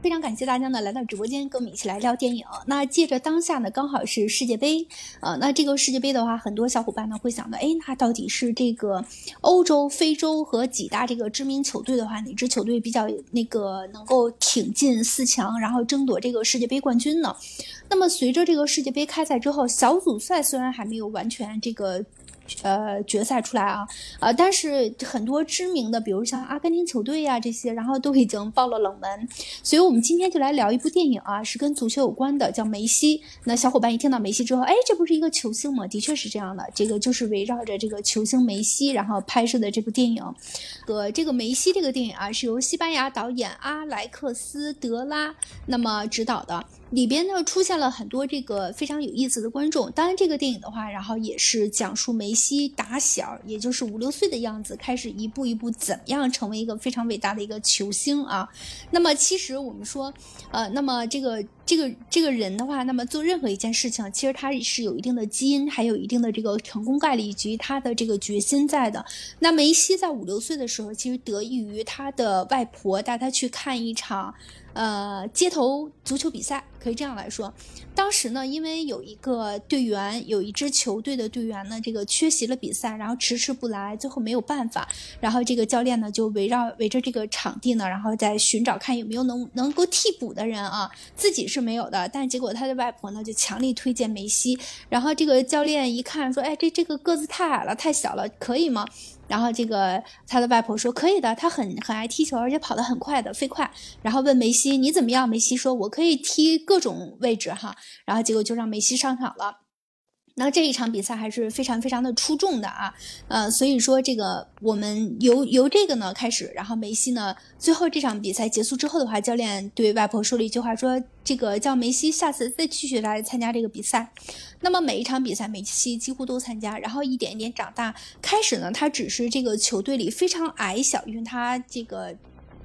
非常感谢大家呢来到直播间跟我们一起来聊电影。那借着当下呢刚好是世界杯，呃，那这个世界杯的话，很多小伙伴呢会想到，哎，那到底是这个欧洲、非洲和几大这个知名球队的话，哪支球队比较那个能够挺进四强，然后争夺这个世界杯冠军呢？那么随着这个世界杯开赛之后，小组赛虽然还没有完全这个。呃，决赛出来啊，呃，但是很多知名的，比如像阿根廷球队呀这些，然后都已经爆了冷门，所以我们今天就来聊一部电影啊，是跟足球有关的，叫《梅西》。那小伙伴一听到梅西之后，哎，这不是一个球星吗？的确是这样的，这个就是围绕着这个球星梅西，然后拍摄的这部电影。呃这个梅西这个电影啊，是由西班牙导演阿莱克斯德拉那么指导的。里边呢出现了很多这个非常有意思的观众，当然这个电影的话，然后也是讲述梅西打小，也就是五六岁的样子，开始一步一步怎么样成为一个非常伟大的一个球星啊。那么其实我们说，呃，那么这个这个这个人的话，那么做任何一件事情，其实他是有一定的基因，还有一定的这个成功概率以及他的这个决心在的。那梅西在五六岁的时候，其实得益于他的外婆带他去看一场。呃，街头足球比赛可以这样来说，当时呢，因为有一个队员，有一支球队的队员呢，这个缺席了比赛，然后迟迟不来，最后没有办法，然后这个教练呢就围绕围着这个场地呢，然后在寻找看有没有能能够替补的人啊，自己是没有的，但结果他的外婆呢就强力推荐梅西，然后这个教练一看说，哎，这这个个子太矮了，太小了，可以吗？然后这个他的外婆说可以的，他很很爱踢球，而且跑得很快的，飞快。然后问梅西你怎么样？梅西说我可以踢各种位置哈。然后结果就让梅西上场了。那这一场比赛还是非常非常的出众的啊，呃，所以说这个我们由由这个呢开始，然后梅西呢最后这场比赛结束之后的话，教练对外婆说了一句话，说这个叫梅西下次再继续来参加这个比赛。那么每一场比赛梅西几乎都参加，然后一点一点长大，开始呢他只是这个球队里非常矮小，因为他这个。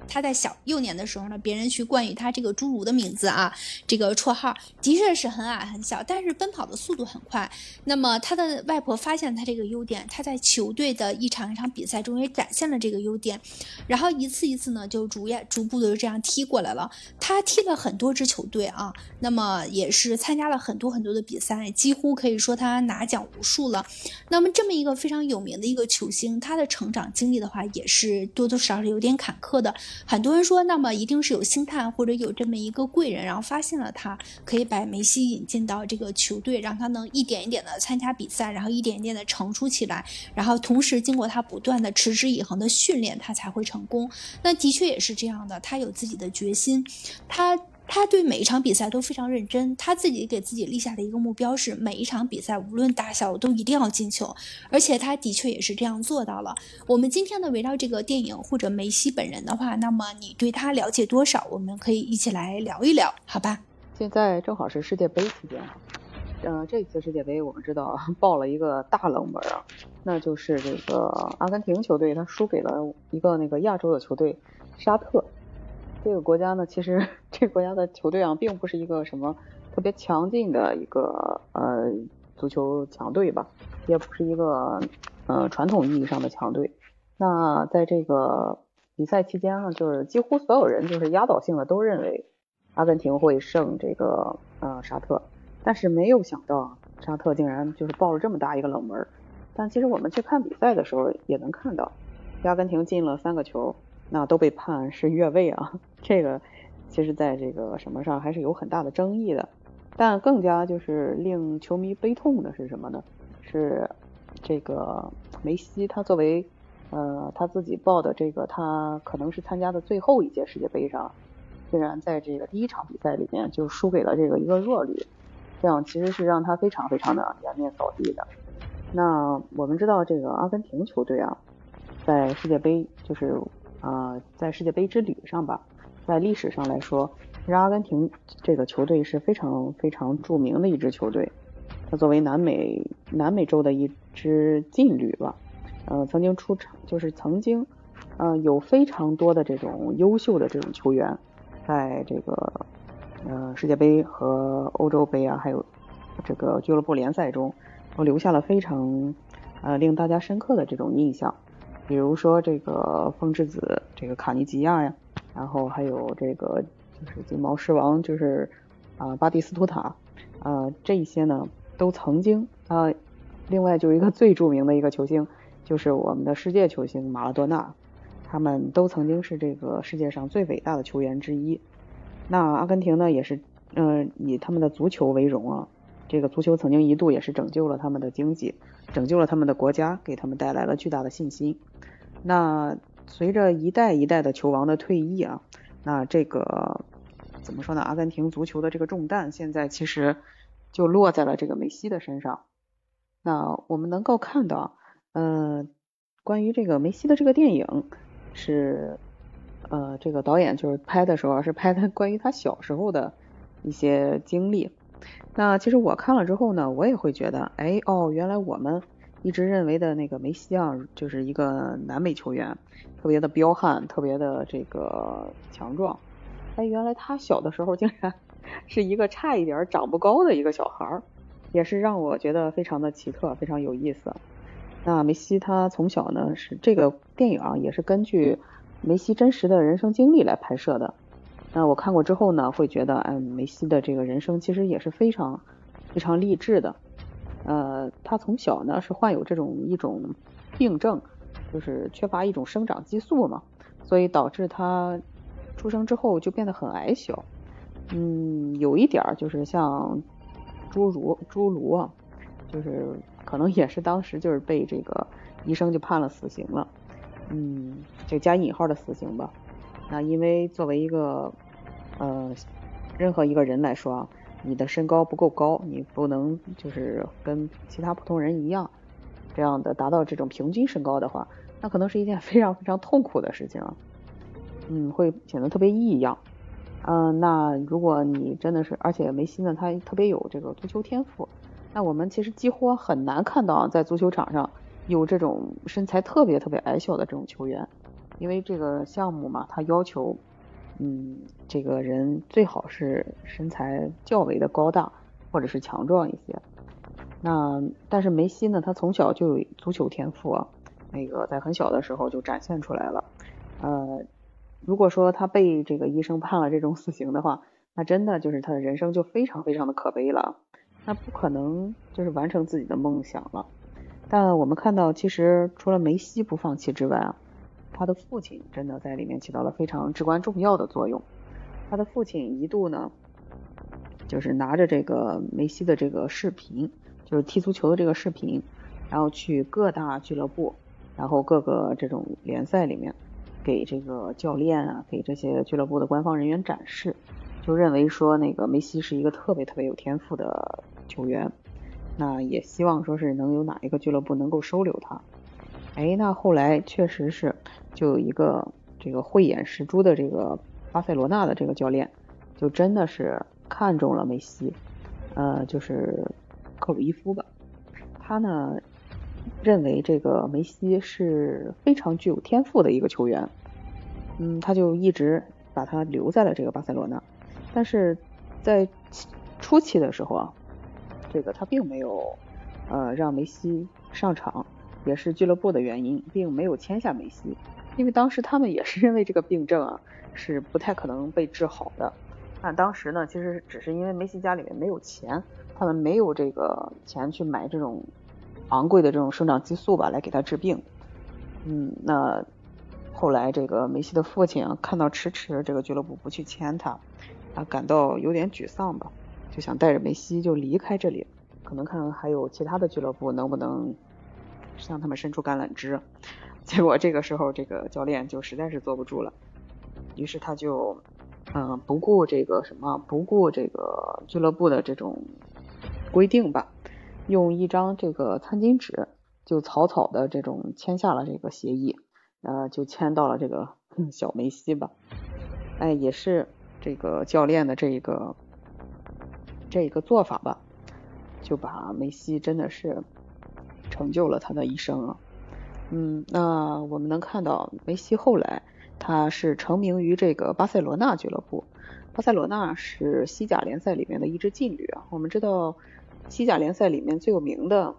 他在小幼年的时候呢，别人去冠以他这个侏儒的名字啊，这个绰号的确是很矮很小，但是奔跑的速度很快。那么他的外婆发现他这个优点，他在球队的一场一场比赛中也展现了这个优点，然后一次一次呢就逐渐逐步的这样踢过来了。他踢了很多支球队啊，那么也是参加了很多很多的比赛，几乎可以说他拿奖无数了。那么这么一个非常有名的一个球星，他的成长经历的话，也是多多少少有点坎坷的。很多人说，那么一定是有星探或者有这么一个贵人，然后发现了他，可以把梅西引进到这个球队，让他能一点一点的参加比赛，然后一点一点的成熟起来，然后同时经过他不断的持之以恒的训练，他才会成功。那的确也是这样的，他有自己的决心，他。他对每一场比赛都非常认真，他自己给自己立下的一个目标是每一场比赛无论大小都一定要进球，而且他的确也是这样做到了。我们今天呢围绕这个电影或者梅西本人的话，那么你对他了解多少？我们可以一起来聊一聊，好吧？现在正好是世界杯期间，嗯，这次世界杯我们知道 爆了一个大冷门啊，那就是这个阿根廷球队他输给了一个那个亚洲的球队沙特。这个国家呢，其实 这个国家的球队啊，并不是一个什么特别强劲的一个呃足球强队吧，也不是一个呃传统意义上的强队。那在这个比赛期间呢，就是几乎所有人就是压倒性的都认为阿根廷会胜这个呃沙特，但是没有想到沙特竟然就是爆了这么大一个冷门。但其实我们去看比赛的时候也能看到，阿根廷进了三个球。那都被判是越位啊，这个其实在这个什么上还是有很大的争议的。但更加就是令球迷悲痛的是什么呢？是这个梅西，他作为呃他自己报的这个他可能是参加的最后一届世界杯上，竟然在这个第一场比赛里面就输给了这个一个弱旅，这样其实是让他非常非常的颜面扫地的。那我们知道这个阿根廷球队啊，在世界杯就是。啊，在世界杯之旅上吧，在历史上来说，其实阿根廷这个球队是非常非常著名的一支球队。它作为南美南美洲的一支劲旅吧，呃，曾经出场就是曾经，呃，有非常多的这种优秀的这种球员，在这个呃世界杯和欧洲杯啊，还有这个俱乐部联赛中，都留下了非常呃令大家深刻的这种印象。比如说这个风之子，这个卡尼吉亚呀，然后还有这个就是金毛狮王，就是啊巴蒂斯图塔，啊这些呢都曾经啊，另外就一个最著名的一个球星，就是我们的世界球星马拉多纳，他们都曾经是这个世界上最伟大的球员之一。那阿根廷呢也是嗯以他们的足球为荣啊，这个足球曾经一度也是拯救了他们的经济，拯救了他们的国家，给他们带来了巨大的信心。那随着一代一代的球王的退役啊，那这个怎么说呢？阿根廷足球的这个重担现在其实就落在了这个梅西的身上。那我们能够看到，嗯，关于这个梅西的这个电影是，呃，这个导演就是拍的时候是拍的关于他小时候的一些经历。那其实我看了之后呢，我也会觉得，哎，哦，原来我们。一直认为的那个梅西啊，就是一个南美球员，特别的彪悍，特别的这个强壮。哎，原来他小的时候竟然 是一个差一点长不高的一个小孩儿，也是让我觉得非常的奇特，非常有意思。那梅西他从小呢是这个电影啊，也是根据梅西真实的人生经历来拍摄的。那我看过之后呢，会觉得，哎，梅西的这个人生其实也是非常非常励志的。呃，他从小呢是患有这种一种病症，就是缺乏一种生长激素嘛，所以导致他出生之后就变得很矮小。嗯，有一点儿就是像侏儒，侏儒啊，就是可能也是当时就是被这个医生就判了死刑了。嗯，就加引号的死刑吧。那因为作为一个呃任何一个人来说啊。你的身高不够高，你不能就是跟其他普通人一样，这样的达到这种平均身高的话，那可能是一件非常非常痛苦的事情，嗯，会显得特别异样。嗯，那如果你真的是，而且梅西呢，他特别有这个足球天赋，那我们其实几乎很难看到在足球场上有这种身材特别特别矮小的这种球员，因为这个项目嘛，它要求。嗯，这个人最好是身材较为的高大，或者是强壮一些。那但是梅西呢，他从小就有足球天赋，啊那个在很小的时候就展现出来了。呃，如果说他被这个医生判了这种死刑的话，那真的就是他的人生就非常非常的可悲了，那不可能就是完成自己的梦想了。但我们看到，其实除了梅西不放弃之外啊。他的父亲真的在里面起到了非常至关重要的作用。他的父亲一度呢，就是拿着这个梅西的这个视频，就是踢足球的这个视频，然后去各大俱乐部，然后各个这种联赛里面，给这个教练啊，给这些俱乐部的官方人员展示，就认为说那个梅西是一个特别特别有天赋的球员，那也希望说是能有哪一个俱乐部能够收留他。哎，那后来确实是，就有一个这个慧眼识珠的这个巴塞罗那的这个教练，就真的是看中了梅西，呃，就是克鲁伊夫吧。他呢认为这个梅西是非常具有天赋的一个球员，嗯，他就一直把他留在了这个巴塞罗那。但是在初期的时候啊，这个他并没有呃让梅西上场。也是俱乐部的原因，并没有签下梅西，因为当时他们也是认为这个病症啊是不太可能被治好的。那当时呢，其实只是因为梅西家里面没有钱，他们没有这个钱去买这种昂贵的这种生长激素吧，来给他治病。嗯，那后来这个梅西的父亲啊，看到迟迟这个俱乐部不去签他，啊，感到有点沮丧吧，就想带着梅西就离开这里，可能看还有其他的俱乐部能不能。向他们伸出橄榄枝，结果这个时候这个教练就实在是坐不住了，于是他就嗯不顾这个什么，不顾这个俱乐部的这种规定吧，用一张这个餐巾纸就草草的这种签下了这个协议，呃就签到了这个 小梅西吧，哎也是这个教练的这一个这一个做法吧，就把梅西真的是。成就了他的一生啊，嗯，那我们能看到梅西后来他是成名于这个巴塞罗那俱乐部。巴塞罗那是西甲联赛里面的一支劲旅啊。我们知道西甲联赛里面最有名的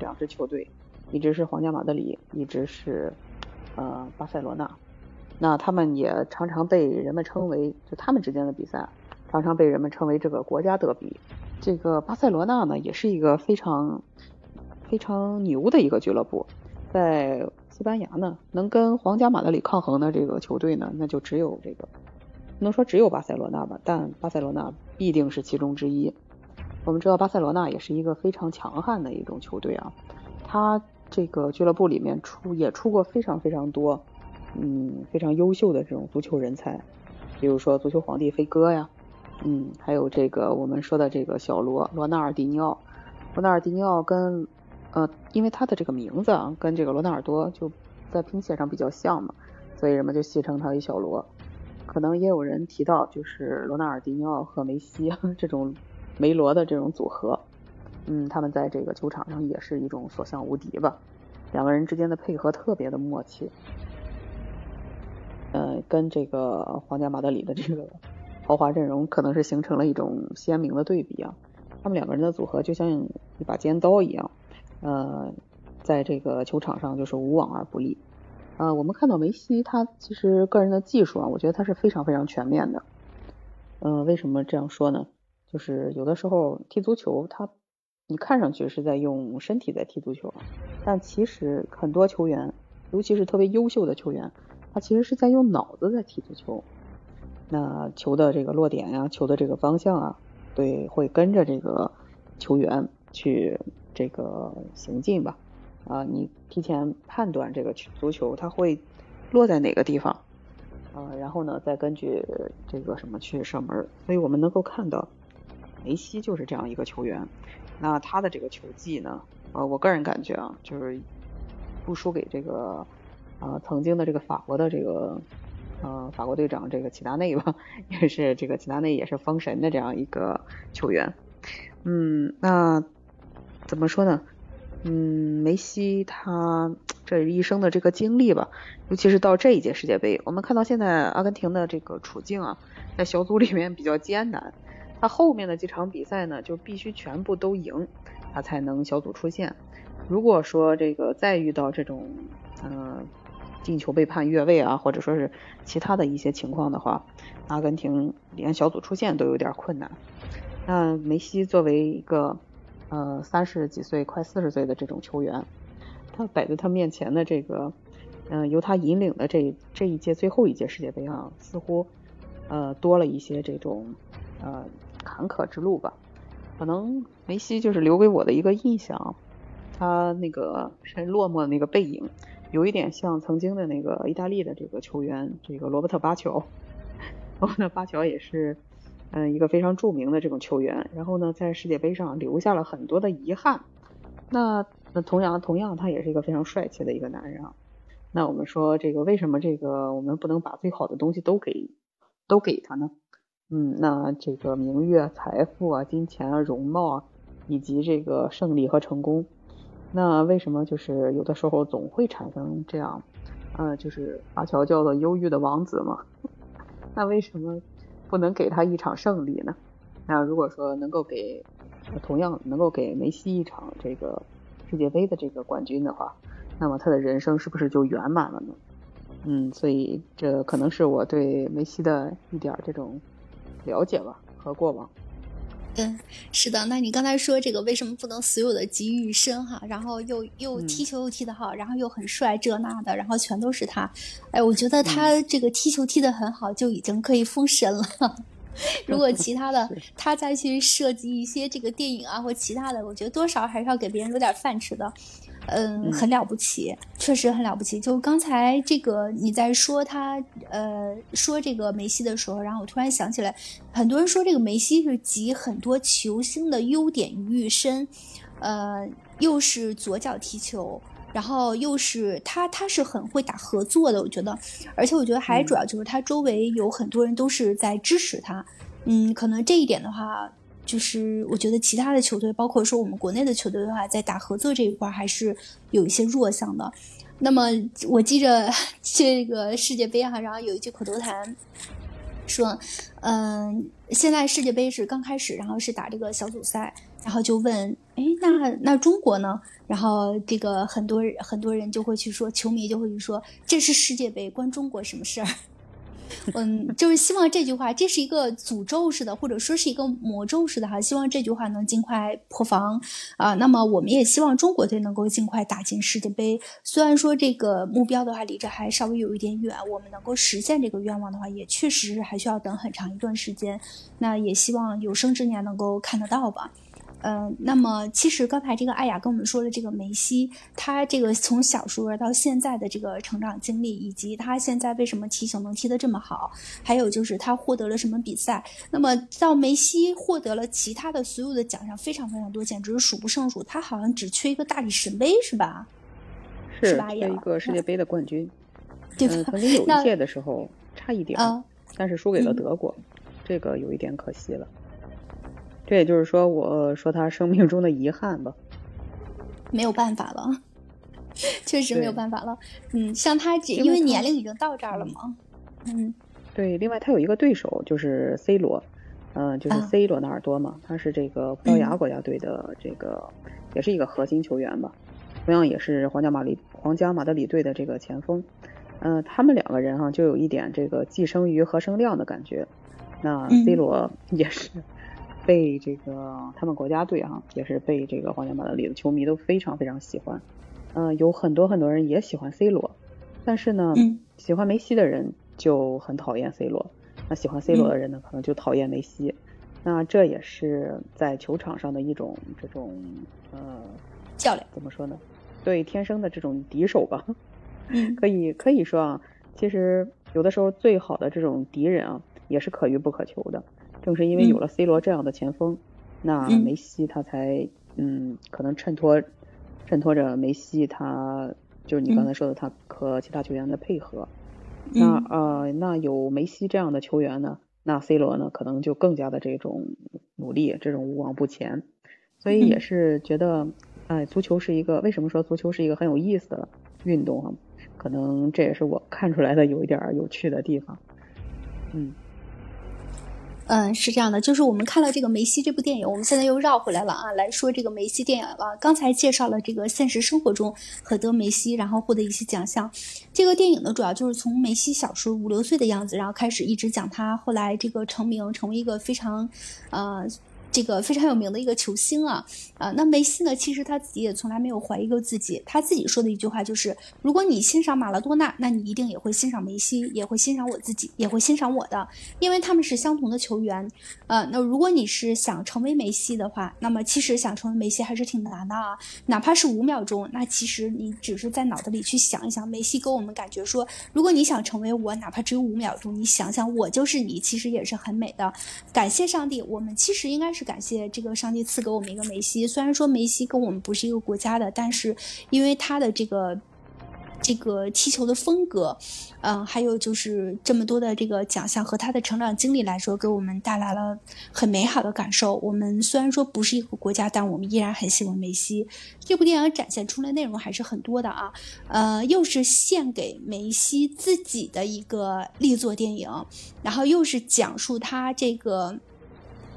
两支球队，一支是皇家马德里，一支是呃巴塞罗那。那他们也常常被人们称为，就他们之间的比赛，常常被人们称为这个国家德比。这个巴塞罗那呢，也是一个非常非常牛的一个俱乐部，在西班牙呢，能跟皇家马德里抗衡的这个球队呢，那就只有这个，不能说只有巴塞罗那吧，但巴塞罗那必定是其中之一。我们知道巴塞罗那也是一个非常强悍的一种球队啊，他这个俱乐部里面出也出过非常非常多。嗯，非常优秀的这种足球人才，比如说足球皇帝飞哥呀，嗯，还有这个我们说的这个小罗罗纳尔迪尼奥，罗纳尔迪尼奥跟呃，因为他的这个名字啊，跟这个罗纳尔多就在拼写上比较像嘛，所以人们就戏称他为小罗。可能也有人提到，就是罗纳尔迪尼奥和梅西这种梅罗的这种组合，嗯，他们在这个球场上也是一种所向无敌吧，两个人之间的配合特别的默契。呃，跟这个皇家马德里的这个豪华阵容可能是形成了一种鲜明的对比啊。他们两个人的组合就像一把尖刀一样，呃，在这个球场上就是无往而不利。呃，我们看到梅西他其实个人的技术啊，我觉得他是非常非常全面的。嗯，为什么这样说呢？就是有的时候踢足球，他你看上去是在用身体在踢足球，但其实很多球员，尤其是特别优秀的球员。他其实是在用脑子在踢足球，那球的这个落点呀，球的这个方向啊，对，会跟着这个球员去这个行进吧，啊，你提前判断这个足球它会落在哪个地方，啊，然后呢，再根据这个什么去射门，所以我们能够看到梅西就是这样一个球员，那他的这个球技呢，呃，我个人感觉啊，就是不输给这个。啊，曾经的这个法国的这个呃法国队长这个齐达内吧，也是这个齐达内也是封神的这样一个球员。嗯，那怎么说呢？嗯，梅西他这一生的这个经历吧，尤其是到这一届世界杯，我们看到现在阿根廷的这个处境啊，在小组里面比较艰难。他后面的几场比赛呢，就必须全部都赢，他才能小组出线。如果说这个再遇到这种嗯。进球被判越位啊，或者说是其他的一些情况的话，阿根廷连小组出线都有点困难。那梅西作为一个呃三十几岁快四十岁的这种球员，他摆在他面前的这个嗯由他引领的这这一届最后一届世界杯啊，似乎呃多了一些这种呃坎坷之路吧。可能梅西就是留给我的一个印象，他那个是落寞的那个背影。有一点像曾经的那个意大利的这个球员，这个罗伯特巴乔。罗伯特巴乔也是，嗯，一个非常著名的这种球员。然后呢，在世界杯上留下了很多的遗憾。那那同样同样，他也是一个非常帅气的一个男人啊。那我们说这个为什么这个我们不能把最好的东西都给都给他呢？嗯，那这个名誉啊、财富啊、金钱啊、容貌啊，以及这个胜利和成功。那为什么就是有的时候总会产生这样，呃，就是阿乔叫做忧郁的王子嘛？那为什么不能给他一场胜利呢？那如果说能够给同样能够给梅西一场这个世界杯的这个冠军的话，那么他的人生是不是就圆满了呢？嗯，所以这可能是我对梅西的一点这种了解吧和过往。嗯，是的。那你刚才说这个为什么不能所有的集于一身哈？然后又又踢球又踢得好，然后又很帅这那的，然后全都是他。哎，我觉得他这个踢球踢得很好，就已经可以封神了。如果 其他的他再去涉及一些这个电影啊或其他的，我觉得多少还是要给别人留点饭吃的。嗯，很了不起，确实很了不起。就刚才这个你在说他，呃，说这个梅西的时候，然后我突然想起来，很多人说这个梅西是集很多球星的优点于一身，呃，又是左脚踢球，然后又是他，他是很会打合作的，我觉得，而且我觉得还主要就是他周围有很多人都是在支持他，嗯，可能这一点的话。就是我觉得其他的球队，包括说我们国内的球队的话，在打合作这一块还是有一些弱项的。那么我记着 这个世界杯哈，然后有一句口头禅，说，嗯，现在世界杯是刚开始，然后是打这个小组赛，然后就问，哎，那那中国呢？然后这个很多很多人就会去说，球迷就会去说，这是世界杯，关中国什么事儿？嗯，就是希望这句话，这是一个诅咒式的，或者说是一个魔咒式的哈。希望这句话能尽快破防啊。那么我们也希望中国队能够尽快打进世界杯。虽然说这个目标的话离着还稍微有一点远，我们能够实现这个愿望的话，也确实还需要等很长一段时间。那也希望有生之年能够看得到吧。嗯，那么其实刚才这个艾雅跟我们说了，这个梅西他这个从小时候到现在的这个成长经历，以及他现在为什么踢球能踢得这么好，还有就是他获得了什么比赛。那么到梅西获得了其他的所有的奖项非常非常多，简直是数不胜数。他好像只缺一个大力神杯，是吧？是吧？缺一个世界杯的冠军。对嗯，曾经有一届的时候差一点，但是输给了德国，这个有一点可惜了。这也就是说，我说他生命中的遗憾吧，没有办法了，确实没有办法了。嗯，像他，因为年龄已经到这儿了嘛。嗯，对。另外，他有一个对手就是 C 罗，嗯，就是 C 罗纳尔多嘛，他是这个葡萄牙国家队的这个，也是一个核心球员吧。同样也是皇家马里皇家马德里队的这个前锋。嗯，他们两个人哈，就有一点这个寄生于何生亮的感觉。那 C 罗也是。被这个他们国家队哈，也是被这个皇家马德里的球迷都非常非常喜欢，嗯，有很多很多人也喜欢 C 罗，但是呢，喜欢梅西的人就很讨厌 C 罗，那喜欢 C 罗的人呢，可能就讨厌梅西，那这也是在球场上的一种这种呃较量，怎么说呢？对，天生的这种敌手吧，嗯，可以可以说啊，其实有的时候最好的这种敌人啊，也是可遇不可求的。正是因为有了 C 罗这样的前锋，那梅西他才嗯可能衬托衬托着梅西他就是你刚才说的他和其他球员的配合，那呃那有梅西这样的球员呢，那 C 罗呢可能就更加的这种努力，这种无往不前，所以也是觉得哎足球是一个为什么说足球是一个很有意思的运动啊？可能这也是我看出来的有一点有趣的地方，嗯。嗯，是这样的，就是我们看了这个梅西这部电影，我们现在又绕回来了啊，来说这个梅西电影了。刚才介绍了这个现实生活中很多梅西，然后获得一些奖项。这个电影呢，主要就是从梅西小时候五六岁的样子，然后开始一直讲他后来这个成名，成为一个非常，呃。这个非常有名的一个球星啊，啊，那梅西呢？其实他自己也从来没有怀疑过自己。他自己说的一句话就是：如果你欣赏马拉多纳，那你一定也会欣赏梅西，也会欣赏我自己，也会欣赏我的，因为他们是相同的球员。呃，那如果你是想成为梅西的话，那么其实想成为梅西还是挺难的啊。哪怕是五秒钟，那其实你只是在脑子里去想一想，梅西给我们感觉说，如果你想成为我，哪怕只有五秒钟，你想想我就是你，其实也是很美的。感谢上帝，我们其实应该是。感谢这个上帝赐给我们一个梅西，虽然说梅西跟我们不是一个国家的，但是因为他的这个这个踢球的风格，嗯，还有就是这么多的这个奖项和他的成长经历来说，给我们带来了很美好的感受。我们虽然说不是一个国家，但我们依然很喜欢梅西。这部电影展现出来内容还是很多的啊，呃，又是献给梅西自己的一个力作电影，然后又是讲述他这个。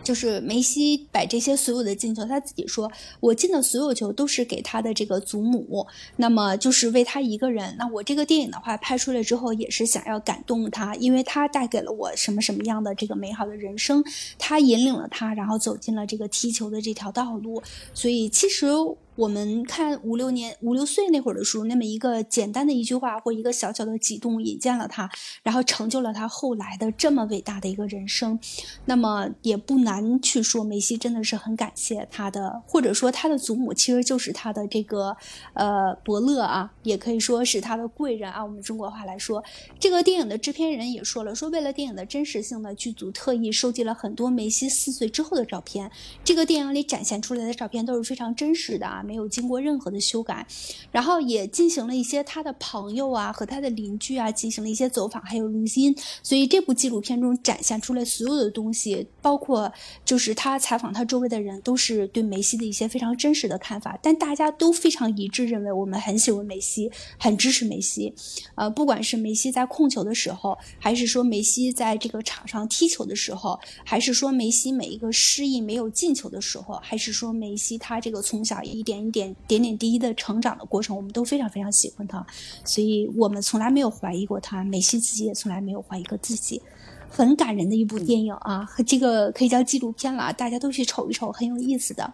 就是梅西把这些所有的进球，他自己说，我进的所有球都是给他的这个祖母，那么就是为他一个人。那我这个电影的话拍出来之后，也是想要感动他，因为他带给了我什么什么样的这个美好的人生，他引领了他，然后走进了这个踢球的这条道路。所以其实。我们看五六年、五六岁那会儿的书，那么一个简单的一句话或一个小小的举动，引荐了他，然后成就了他后来的这么伟大的一个人生。那么也不难去说，梅西真的是很感谢他的，或者说他的祖母其实就是他的这个呃伯乐啊，也可以说是他的贵人啊。我们中国话来说，这个电影的制片人也说了，说为了电影的真实性呢，剧组特意收集了很多梅西四岁之后的照片。这个电影里展现出来的照片都是非常真实的啊。没有经过任何的修改，然后也进行了一些他的朋友啊和他的邻居啊进行了一些走访还有录音，所以这部纪录片中展现出来所有的东西，包括就是他采访他周围的人，都是对梅西的一些非常真实的看法，但大家都非常一致认为我们很喜欢梅西，很支持梅西，呃，不管是梅西在控球的时候，还是说梅西在这个场上踢球的时候，还是说梅西每一个失意没有进球的时候，还是说梅西他这个从小一点一点点点滴滴的成长的过程，我们都非常非常喜欢他，所以我们从来没有怀疑过他。梅西自己也从来没有怀疑过自己，很感人的一部电影啊，和这个可以叫纪录片了，大家都去瞅一瞅，很有意思的。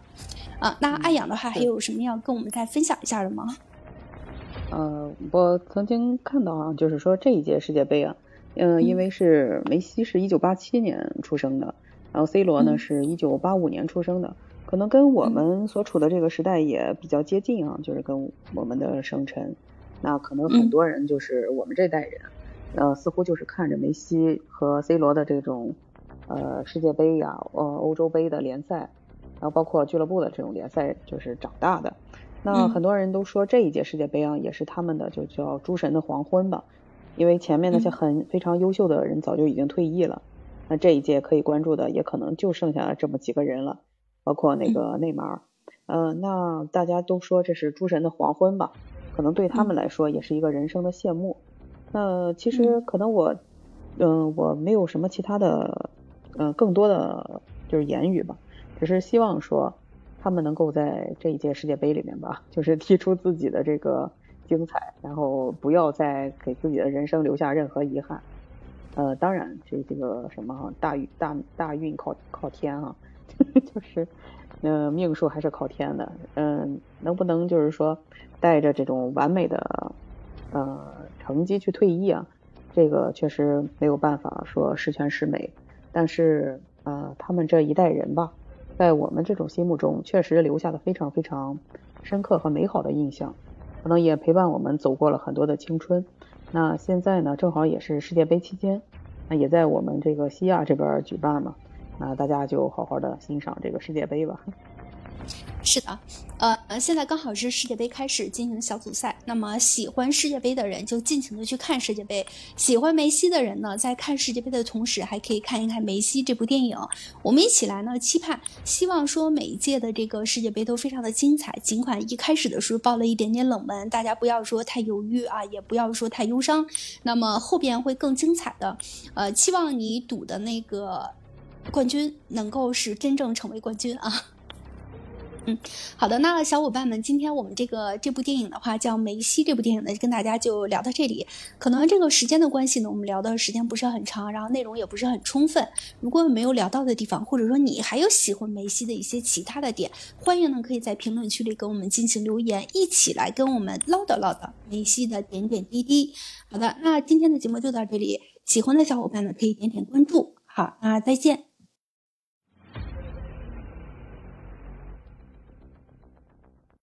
啊，那爱养的话，还有什么要跟我们再分享一下的吗？呃，我曾经看到啊，就是说这一届世界杯啊，嗯，因为是梅西是一九八七年出生的，然后 C 罗呢是一九八五年出生的，可能跟我们所处的这个时代也比较接近啊，就是跟我们的生辰，那可能很多人就是我们这代人，呃，似乎就是看着梅西和 C 罗的这种呃世界杯呀，呃欧洲杯的联赛，然后包括俱乐部的这种联赛，就是长大的。那很多人都说这一届世界杯啊，也是他们的就叫诸神的黄昏吧，因为前面那些很非常优秀的人早就已经退役了，那这一届可以关注的也可能就剩下这么几个人了，包括那个内马尔，呃，那大家都说这是诸神的黄昏吧，可能对他们来说也是一个人生的谢幕。那其实可能我，嗯，我没有什么其他的，嗯，更多的就是言语吧，只是希望说。他们能够在这一届世界杯里面吧，就是踢出自己的这个精彩，然后不要再给自己的人生留下任何遗憾。呃，当然，这这个什么大运大大运靠靠天啊，就是嗯命数还是靠天的。嗯，能不能就是说带着这种完美的呃成绩去退役啊？这个确实没有办法说十全十美。但是呃，他们这一代人吧。在我们这种心目中，确实留下了非常非常深刻和美好的印象，可能也陪伴我们走过了很多的青春。那现在呢，正好也是世界杯期间，那也在我们这个西亚这边举办嘛，那大家就好好的欣赏这个世界杯吧。是的，呃，现在刚好是世界杯开始进行小组赛，那么喜欢世界杯的人就尽情的去看世界杯，喜欢梅西的人呢，在看世界杯的同时，还可以看一看梅西这部电影。我们一起来呢，期盼，希望说每一届的这个世界杯都非常的精彩。尽管一开始的时候报了一点点冷门，大家不要说太犹豫啊，也不要说太忧伤，那么后边会更精彩的。呃，期望你赌的那个冠军能够是真正成为冠军啊。嗯，好的，那小伙伴们，今天我们这个这部电影的话叫《梅西》，这部电影呢跟大家就聊到这里。可能这个时间的关系呢，我们聊的时间不是很长，然后内容也不是很充分。如果没有聊到的地方，或者说你还有喜欢梅西的一些其他的点，欢迎呢可以在评论区里跟我们进行留言，一起来跟我们唠叨唠叨梅西的点点滴滴。好的，那今天的节目就到这里，喜欢的小伙伴呢可以点点关注。好，那再见。